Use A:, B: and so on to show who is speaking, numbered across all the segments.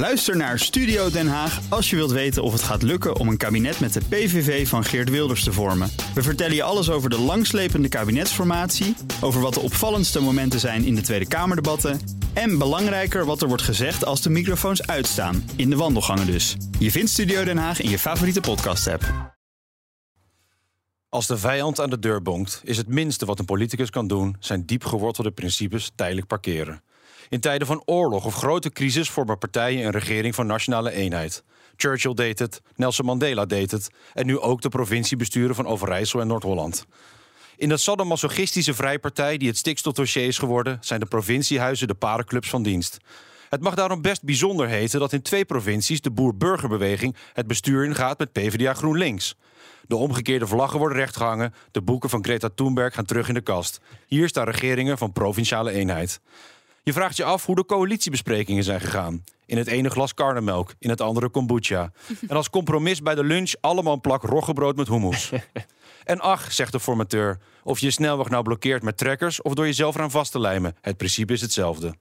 A: Luister naar Studio Den Haag als je wilt weten of het gaat lukken om een kabinet met de PVV van Geert Wilders te vormen. We vertellen je alles over de langslepende kabinetsformatie, over wat de opvallendste momenten zijn in de Tweede Kamerdebatten en belangrijker wat er wordt gezegd als de microfoons uitstaan, in de wandelgangen dus. Je vindt Studio Den Haag in je favoriete podcast-app.
B: Als de vijand aan de deur bonkt, is het minste wat een politicus kan doen zijn diep gewortelde principes tijdelijk parkeren. In tijden van oorlog of grote crisis vormen partijen een regering van nationale eenheid. Churchill deed het, Nelson Mandela deed het en nu ook de provinciebesturen van Overijssel en Noord-Holland. In dat sadomasochistische vrijpartij die het stikstofdossier is geworden, zijn de provinciehuizen de parenclubs van dienst. Het mag daarom best bijzonder heten dat in twee provincies de boer-burgerbeweging het bestuur ingaat met PvdA GroenLinks. De omgekeerde vlaggen worden rechtgehangen, de boeken van Greta Thunberg gaan terug in de kast. Hier staan regeringen van provinciale eenheid. Je vraagt je af hoe de coalitiebesprekingen zijn gegaan. In het ene glas karnemelk, in het andere kombucha. En als compromis bij de lunch allemaal een plak roggebrood met hummus. En ach, zegt de formateur, of je je snelweg nou blokkeert met trekkers of door jezelf eraan vast te lijmen. Het principe is hetzelfde.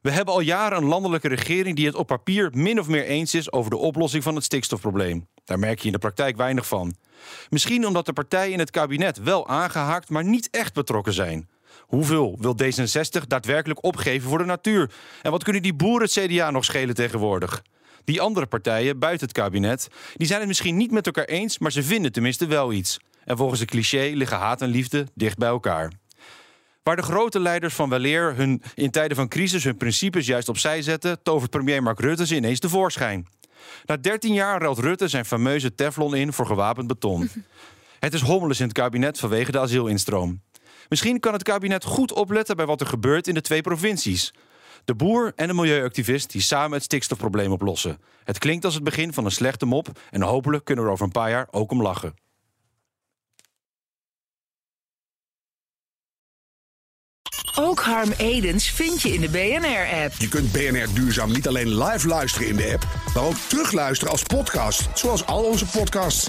B: We hebben al jaren een landelijke regering die het op papier min of meer eens is over de oplossing van het stikstofprobleem. Daar merk je in de praktijk weinig van. Misschien omdat de partijen in het kabinet wel aangehaakt, maar niet echt betrokken zijn. Hoeveel wil D66 daadwerkelijk opgeven voor de natuur? En wat kunnen die boeren het CDA nog schelen tegenwoordig? Die andere partijen buiten het kabinet, die zijn het misschien niet met elkaar eens, maar ze vinden tenminste wel iets. En volgens het cliché liggen haat en liefde dicht bij elkaar. Waar de grote leiders van weleer hun, in tijden van crisis hun principes juist opzij zetten, tovert premier Mark Rutte ze ineens tevoorschijn. Na 13 jaar ruilt Rutte zijn fameuze Teflon in voor gewapend beton. Het is hommeles in het kabinet vanwege de asielinstroom. Misschien kan het kabinet goed opletten bij wat er gebeurt in de twee provincies. De boer en de milieuactivist die samen het stikstofprobleem oplossen. Het klinkt als het begin van een slechte mop en hopelijk kunnen we er over een paar jaar ook om lachen.
C: Ook Harm Edens vind je in de BNR-app.
D: Je kunt BNR Duurzaam niet alleen live luisteren in de app, maar ook terugluisteren als podcast, zoals al onze podcasts.